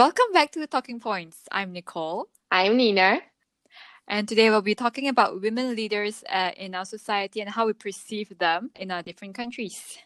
Welcome back to Talking Points. I'm Nicole. I'm Nina. And today we'll be talking about women leaders uh, in our society and how we perceive them in our different countries.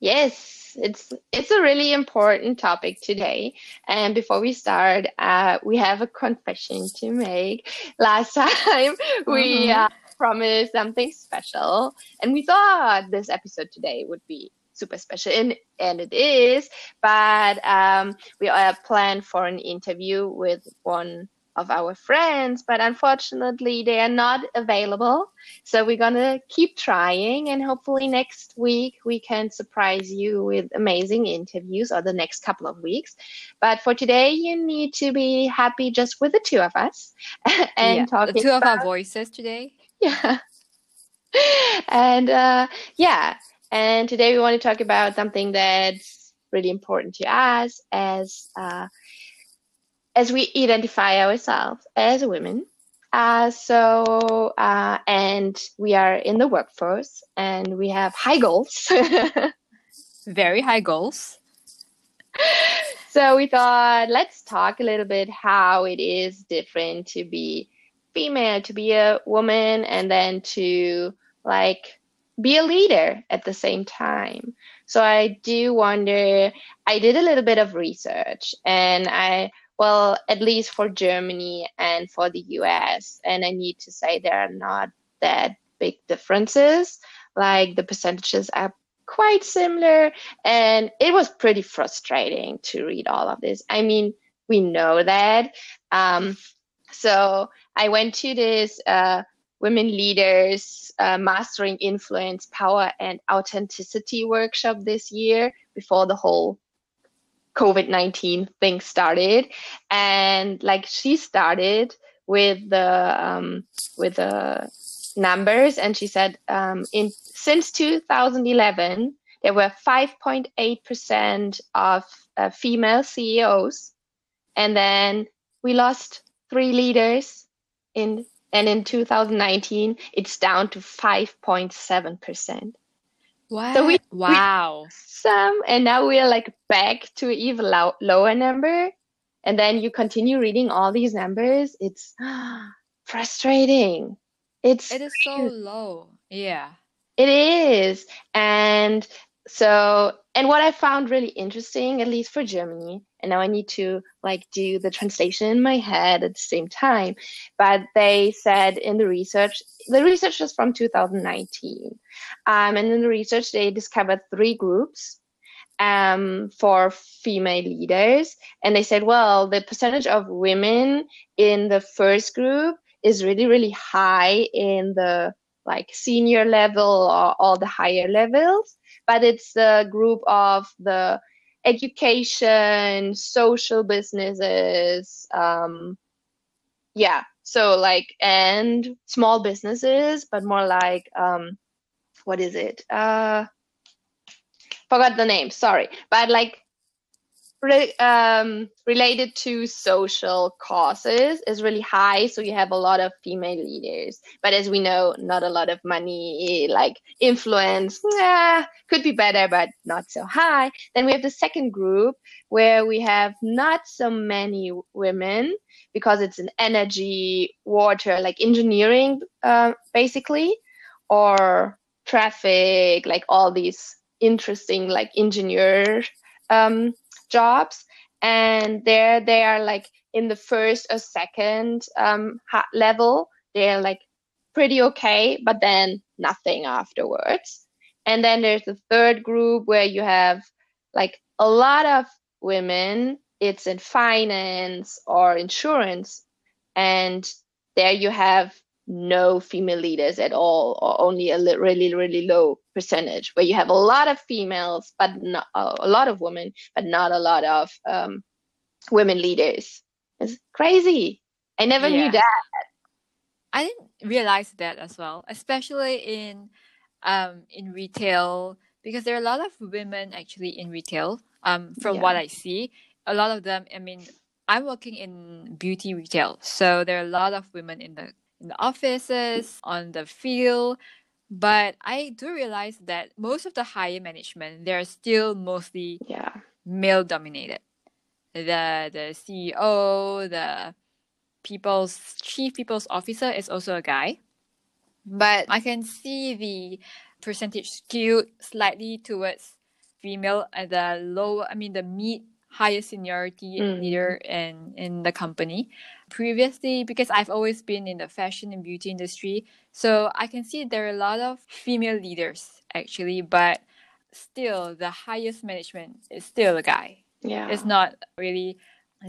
Yes, it's it's a really important topic today. And before we start, uh, we have a confession to make. Last time we mm-hmm. uh, promised something special, and we thought this episode today would be super special, and and it is. But um, we are planned for an interview with one of our friends, but unfortunately they are not available. So we're gonna keep trying and hopefully next week we can surprise you with amazing interviews or the next couple of weeks. But for today you need to be happy just with the two of us and yeah, talking the two about, of our voices today. Yeah. and uh, yeah, and today we want to talk about something that's really important to us as uh, as we identify ourselves as women. Uh, so, uh, and we are in the workforce and we have high goals. Very high goals. So we thought, let's talk a little bit how it is different to be female, to be a woman, and then to like be a leader at the same time. So I do wonder, I did a little bit of research and I well, at least for Germany and for the US. And I need to say there are not that big differences. Like the percentages are quite similar. And it was pretty frustrating to read all of this. I mean, we know that. Um, so I went to this uh, Women Leaders uh, Mastering Influence, Power, and Authenticity workshop this year before the whole COVID 19 thing started. And like she started with the, um, with the numbers and she said, um, in, since 2011, there were 5.8% of uh, female CEOs. And then we lost three leaders in, and in 2019, it's down to 5.7%. Wow. So we, wow. We some, and now we are like back to even low, lower number. And then you continue reading all these numbers. It's frustrating. It's it is so low. Yeah. It is. And so and what I found really interesting, at least for Germany, and now I need to like do the translation in my head at the same time, but they said in the research, the research was from 2019, um, and in the research they discovered three groups um, for female leaders, and they said, well, the percentage of women in the first group is really really high in the like senior level or all the higher levels but it's a group of the education, social businesses, um, yeah. So like and small businesses, but more like um, what is it? Uh, forgot the name. Sorry, but like re- um, related to social causes is really high. So you have a lot of female leaders, but as we know, not a lot of money, like influence, yeah, could be better, but not so high. Then we have the second group where we have not so many women because it's an energy, water, like engineering, uh, basically, or traffic, like all these interesting, like engineer um, jobs and there they are like in the first or second um, level. They're like pretty okay but then nothing afterwards. And then there's the third group where you have like a lot of women. It's in finance or insurance and there you have no female leaders at all or only a really really low percentage where you have a lot of females but not uh, a lot of women but not a lot of um, women leaders it's crazy i never yeah. knew that i didn't realize that as well especially in um in retail because there are a lot of women actually in retail um from yeah. what i see a lot of them i mean i'm working in beauty retail so there are a lot of women in the in the offices, on the field. But I do realize that most of the higher management, they're still mostly yeah. male dominated. the the CEO, the people's chief people's officer is also a guy. But I can see the percentage skewed slightly towards female at the low I mean the mid higher seniority Mm. leader in in the company previously because i've always been in the fashion and beauty industry so i can see there are a lot of female leaders actually but still the highest management is still a guy Yeah. it's not really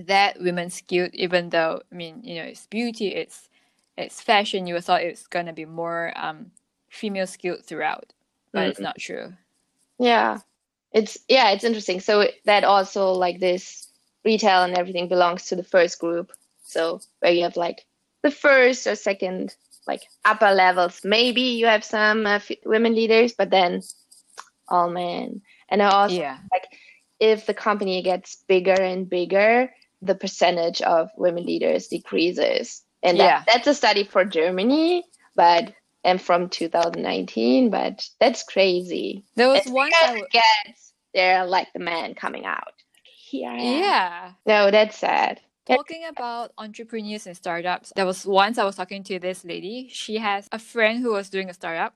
that women skewed even though i mean you know it's beauty it's it's fashion you would thought it's gonna be more um female skewed throughout but it's Mm. not true Yeah. It's yeah, it's interesting. So that also like this retail and everything belongs to the first group. So where you have like the first or second like upper levels. Maybe you have some uh, f- women leaders, but then all men. And I also yeah like if the company gets bigger and bigger, the percentage of women leaders decreases. And that, Yeah. that's a study for Germany, but and from 2019, but that's crazy. there was It's once because I w- it gets they're like the man coming out. Here I am. yeah No, that's sad. Talking about entrepreneurs and startups, there was once I was talking to this lady. She has a friend who was doing a startup,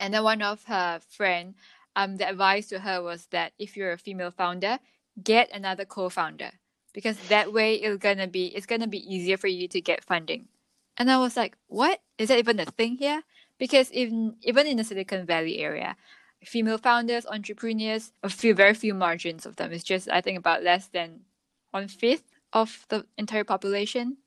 and then one of her friend, um, the advice to her was that if you're a female founder, get another co-founder because that way it's gonna be it's gonna be easier for you to get funding. And I was like, what is that even a thing here? Because even even in the Silicon Valley area, female founders, entrepreneurs, a few very few margins of them. It's just I think about less than one fifth of the entire population,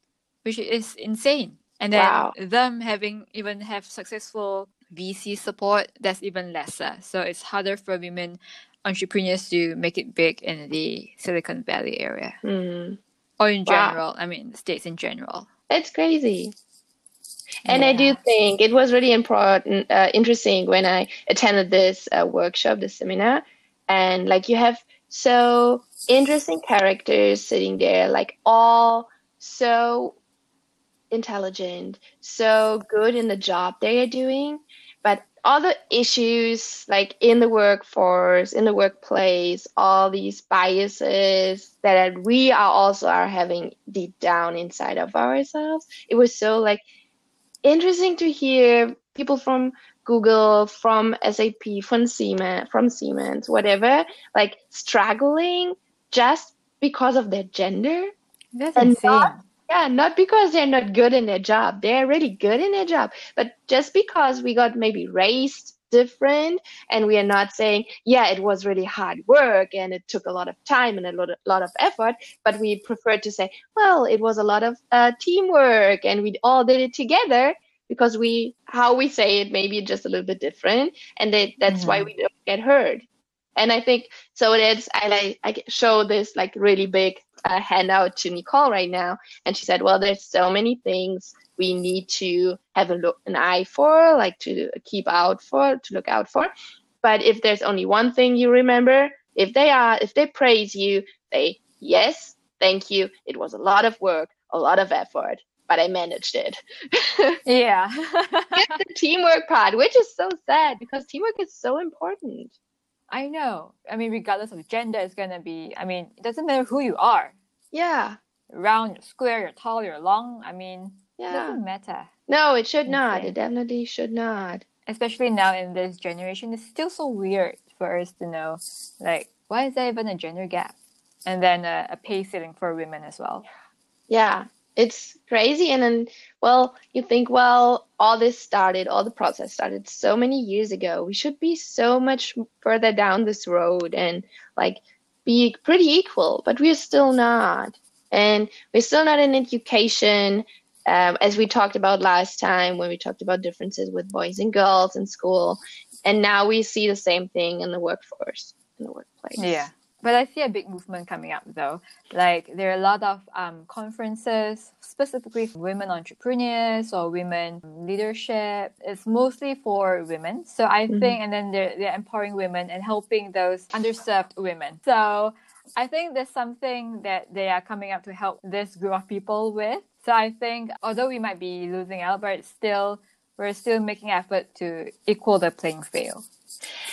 which is insane. And then Wow. them having even have successful VC support, that's even lesser. So it's harder for women entrepreneurs to make it big in the Silicon Valley area Mm, or in Wow. general. I mean, states in general. It's crazy. And I do think it was really important, uh, interesting when I attended this uh, workshop, this seminar, and like you have so interesting characters sitting there, like all so intelligent, so good in the job they are doing, but all the issues like in the workforce, in the workplace, all these biases that we are also are having deep down inside of ourselves. It was so like interesting to hear people from Google, from SAP, from Siemens, from Siemens, whatever, like struggling just because of their gender. That's And insane. not- Yeah, not because they're not good in their job. They're really good in their job, but just because we got maybe raised different and we are not saying, yeah, it was really hard work and it took a lot of time and a lot of, lot of effort, but we prefer to say, well, it was a lot of uh, teamwork and we all did it together because we, how we say it, maybe just a little bit different. And they, that's why Mhm. we don't get heard. And I think so. That's I like I show this like really big uh, handout to Nicole right now, and she said, "Well, there's so many things we need to have a look an eye for, like to keep out for, to look out for. But if there's only one thing you remember, if they are if they praise you, they yes, thank you. It was a lot of work, a lot of effort, but I managed it. Yeah. Get the teamwork part, which is so sad because teamwork is so important. I know. I mean, regardless of gender, it's gonna be. I mean, it doesn't matter who you are. Yeah, Round, you're square, you're tall, you're long. I mean, it doesn't matter. No, it should not. It definitely should not. Especially now in this generation, it's still so weird for us to know, like, why is there even a gender gap? And then a, a pay ceiling for women as well. Yeah, it's crazy. And then, well, you think, well, all this started, all the process started so many years ago. We should be so much further down this road and like be pretty equal, but we're still not. And we're still not in education, um, as we talked about last time when we talked about differences with boys and girls in school. And now we see the same thing in the workforce, in the workplace. Yeah. But I see a big movement coming up though. Like there are a lot of um, conferences specifically for women entrepreneurs or women leadership. It's mostly for women. So I Mhm. think, and then they're, they're empowering women and helping those underserved women. So I think there's something that they are coming up to help this group of people with. So I think although we might be losing out, but still we're still making effort to equal the playing field.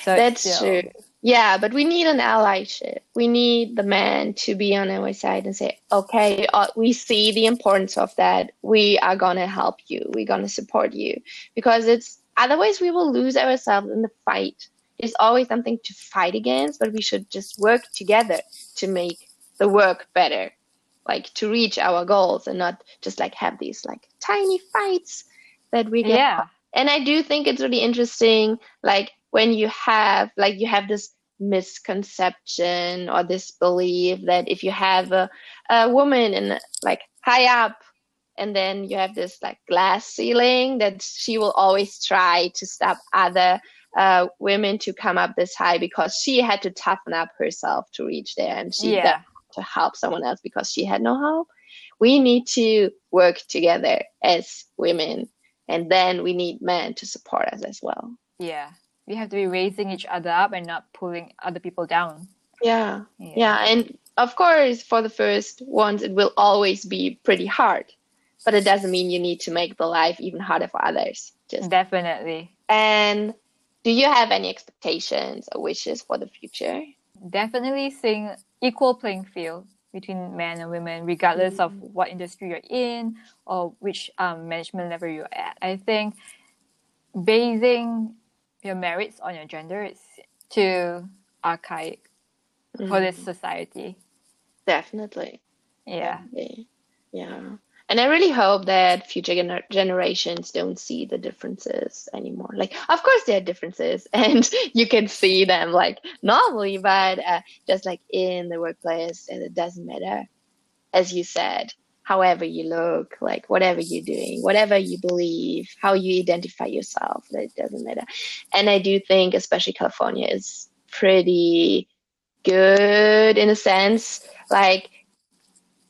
So That's still- true. Yeah, but we need an allyship. We need the man to be on our side and say, okay, uh, we see the importance of that. We are going to help you. We're going to support you. Because it's otherwise we will lose ourselves in the fight. There's always something to fight against, but we should just work together to make the work better, like to reach our goals and not just like have these like tiny fights that we get. Yeah. And I do think it's really interesting, like when you have like you have this misconception or this belief that if you have a, a woman in like high up and then you have this like glass ceiling that she will always try to stop other uh, women to come up this high because she had to toughen up herself to reach there and she Yeah. to help someone else because she had no help we need to work together as women and then we need men to support us as well Yeah. We have to be raising each other up and not pulling other people down. yeah yeah and of course for the first ones it will always be pretty hard but it doesn't mean you need to make the life even harder for others just Definitely. and do you have any expectations or wishes for the future Definitely seeing equal playing field between men and women, regardless of what industry you're in or which um, management level you're at. I think basing your merits on your gender is too archaic for this society. definitely Yeah. Definitely. Yeah. And I really hope that future gener- generations don't see the differences anymore. Like, of course, there are differences and you can see them like normally, but uh, just like in the workplace, and it doesn't matter. As you said, however you look, like whatever you're doing, whatever you believe, how you identify yourself, that doesn't matter. And I do think, especially California, is pretty good in a sense. Like,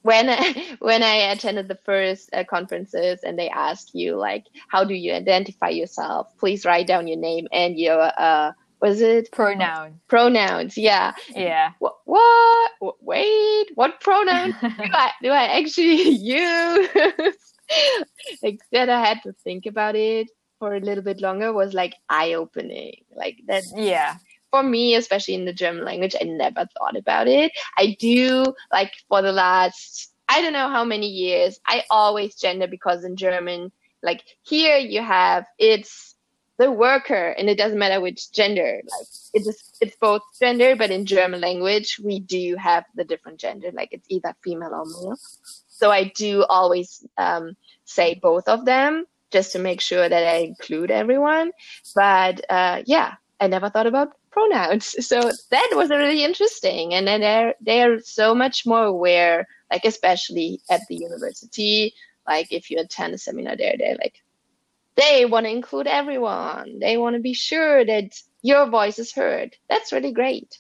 when I, when I attended the first uh, conferences and they ask you like how do you identify yourself please write down your name and your uh was it Pronoun. pronouns yeah Yeah. what what wait what pronoun do I do I actually use like that I had to think about it for a little bit longer was like eye opening like that Yeah. for me, especially in the German language, I never thought about it. I do like for the last I don't know how many years, I always gender because in German, like here you have it's the worker and it doesn't matter which gender. Like it's just it's both gender, but in German language we do have the different gender, like it's either female or male. So I do always um, say both of them just to make sure that I include everyone. But uh, yeah, I never thought about pronouns. So that was really interesting. And then they're they're so much more aware, like especially at the university. Like if you attend a seminar there, they're like they want to include everyone. They want to be sure that your voice is heard. That's really great.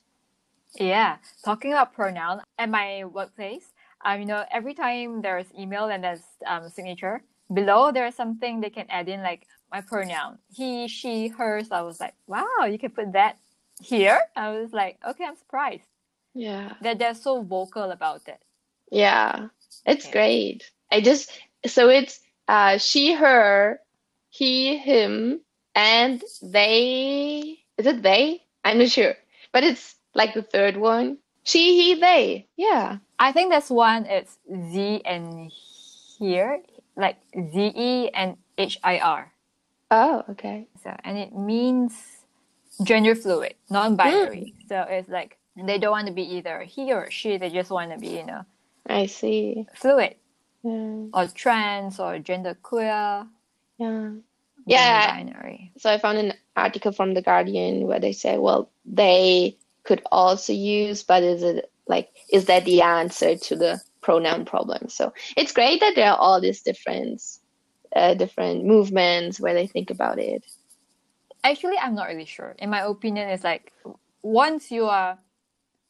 Yeah, talking about pronoun at my workplace, um, you know, every time there's email and there's um signature below, there's something they can add in like my pronoun, he, she, hers. I was like, wow, you can put that here. I was like, okay, I'm surprised Yeah. that they're so vocal about it. Yeah. It's Yeah. great. I just so it's uh she, her, he, him, and they is it they? I'm not sure. But it's like the third one. She, he, they. Yeah. I think that's one. It's ze and hir, like Z E and H I R. Oh, okay. So and it means gender fluid, non-binary. Hmm. So it's like they don't want to be either he or she. They just want to be you know I see. fluid Yeah. or trans or gender queer. Yeah. Yeah. binary. So I found an article from The Guardian where they say, well, they could also use, but is it like, is that the answer to the pronoun problem? So it's great that there are all these different, uh, different movements where they think about it. Actually, I'm not really sure. In my opinion, it's like once you are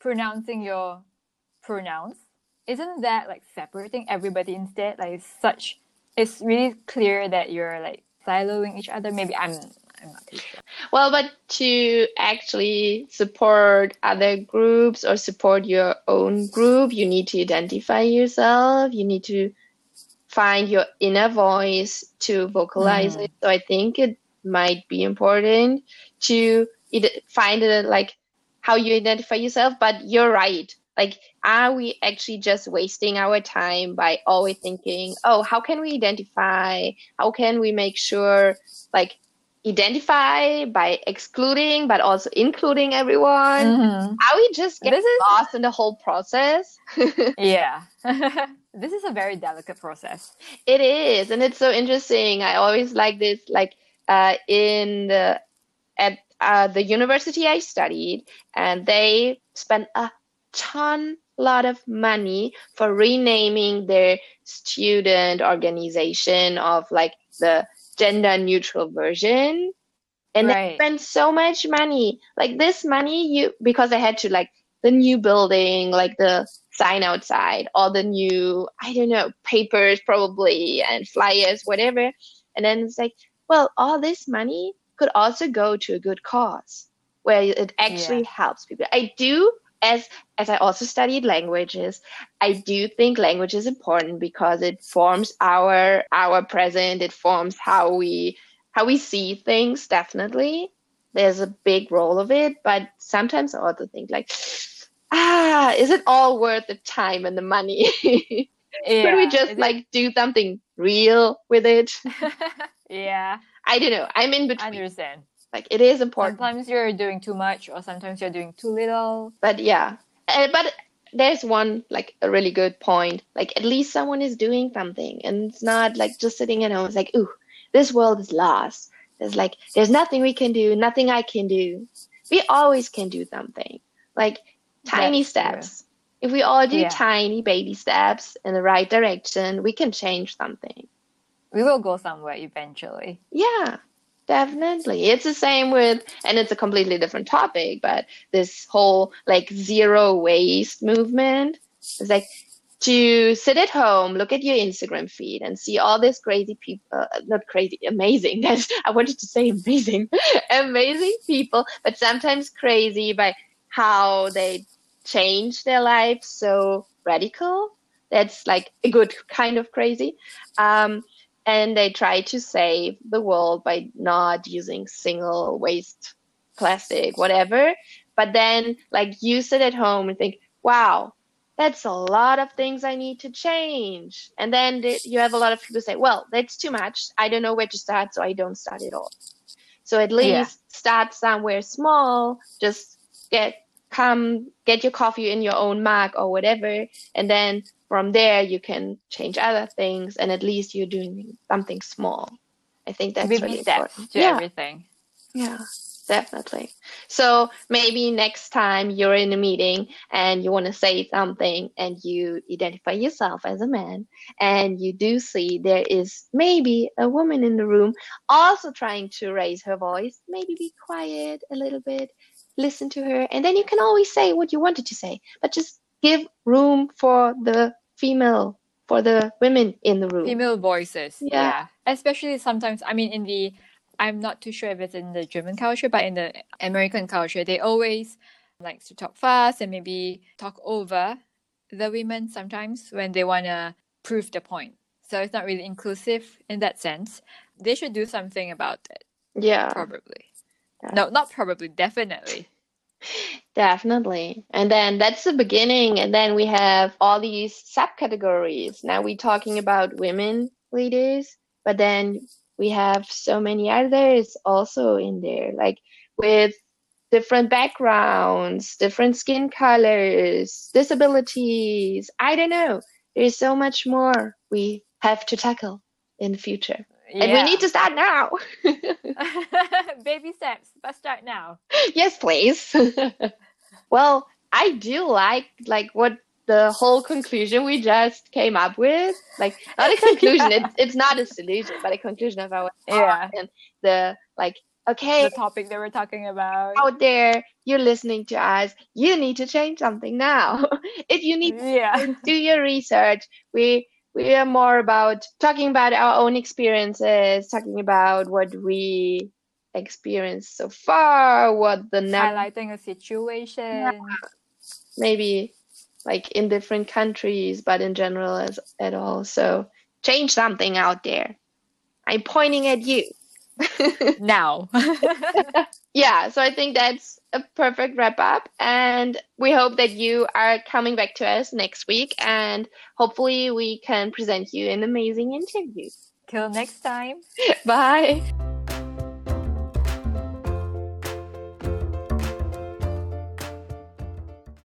pronouncing your pronouns, isn't that like separating everybody instead? Like it's such, it's really clear that you're like siloing each other. Maybe I'm, I'm not sure. Well, but to actually support other groups or support your own group, you need to identify yourself. You need to find your inner voice to vocalize Mhm. it. So I think it might be important to find it like how you identify yourself, but you're right. Like, are we actually just wasting our time by always thinking, oh, how can we identify? How can we make sure, like, identify by excluding but also including everyone? Mm-hmm. are we just getting is... lost in the whole process? Yeah. This is a very delicate process. It is and it's so interesting. I always like this like uh, in the at uh, the university i studied and they spent a ton lot of money for renaming their student organization of like the gender neutral version and right. they spend so much money like this money you because i had to like the new building like the sign outside all the new i don't know papers probably and flyers whatever and then it's like well all this money could also go to a good cause where it actually yeah. helps people i do as as I also studied languages, I do think language is important because it forms our our present. It forms how we how we see things. Definitely, there's a big role of it. But sometimes I also think like, ah, is it all worth the time and the money? yeah, Could we just like do something real with it? yeah. I don't know. I'm in between. I understand. Like it is important. Sometimes you're doing too much, or sometimes you're doing too little. But yeah, uh, but there's one like a really good point. Like at least someone is doing something, and it's not like just sitting at home. It's like, ooh, this world is lost. There's like there's nothing we can do, nothing I can do. We always can do something. Like tiny That's steps. True. If we all do yeah. tiny baby steps in the right direction, we can change something. We will go somewhere eventually. Yeah. Definitely. It's the same with, and it's a completely different topic, but this whole like zero waste movement is like to sit at home, look at your Instagram feed and see all these crazy people, uh, not crazy, amazing. That's, I wanted to say amazing, amazing people, but sometimes crazy by how they change their lives so radical. That's like a good kind of crazy. Um, and they try to save the world by not using single waste plastic whatever. But then like you sit at home and think wow that's a lot of things i need to change. And then you have a lot of people say well that's too much. I don't know where to start so i don't start at all. So at least yeah. start somewhere small. Just get come get your coffee in your own mug or whatever. And then from there you can change other things and at least you're doing something small. I think that's really important. to yeah. everything. Yeah definitely. So maybe next time you're in a meeting and you want to say something and you identify yourself as a man and you do see there is maybe a woman in the room also trying to raise her voice maybe be quiet a little bit listen to her and then you can always say what you wanted to say but just give room for the female for the women in the room. Female voices. Yeah. yeah. Especially sometimes, I mean, in the, I'm not too sure if it's in the German culture, but in the American culture, they always like to talk fast and maybe talk over the women sometimes when they want to prove the point. So it's not really inclusive in that sense. They should do something about it. Yeah. Probably. No, not probably, definitely. Definitely. And then that's the beginning. And then we have all these subcategories. Now we're talking about women leaders, but then we have so many others also in there, like with different backgrounds, different skin colors, disabilities. I don't know. There's so much more we have to tackle in the future. Yeah. And we need to start now. Baby steps. Let's start now. Yes, please. well, I do like like what the whole conclusion we just came up with. Like not a conclusion, yeah. it's it's not a solution, but a conclusion of our yeah. and the like okay the topic that we're talking about out there you're listening to us you need to change something now if you need yeah. to do your research we we are more about talking about our own experiences, talking about what we experienced so far, what the highlighting a situation, yeah. maybe like in different countries, but in general as at all. So change something out there. I'm pointing at you. now. yeah, so I think that's a perfect wrap up. And we hope that you are coming back to us next week and hopefully we can present you an amazing interview. Till next time. Bye.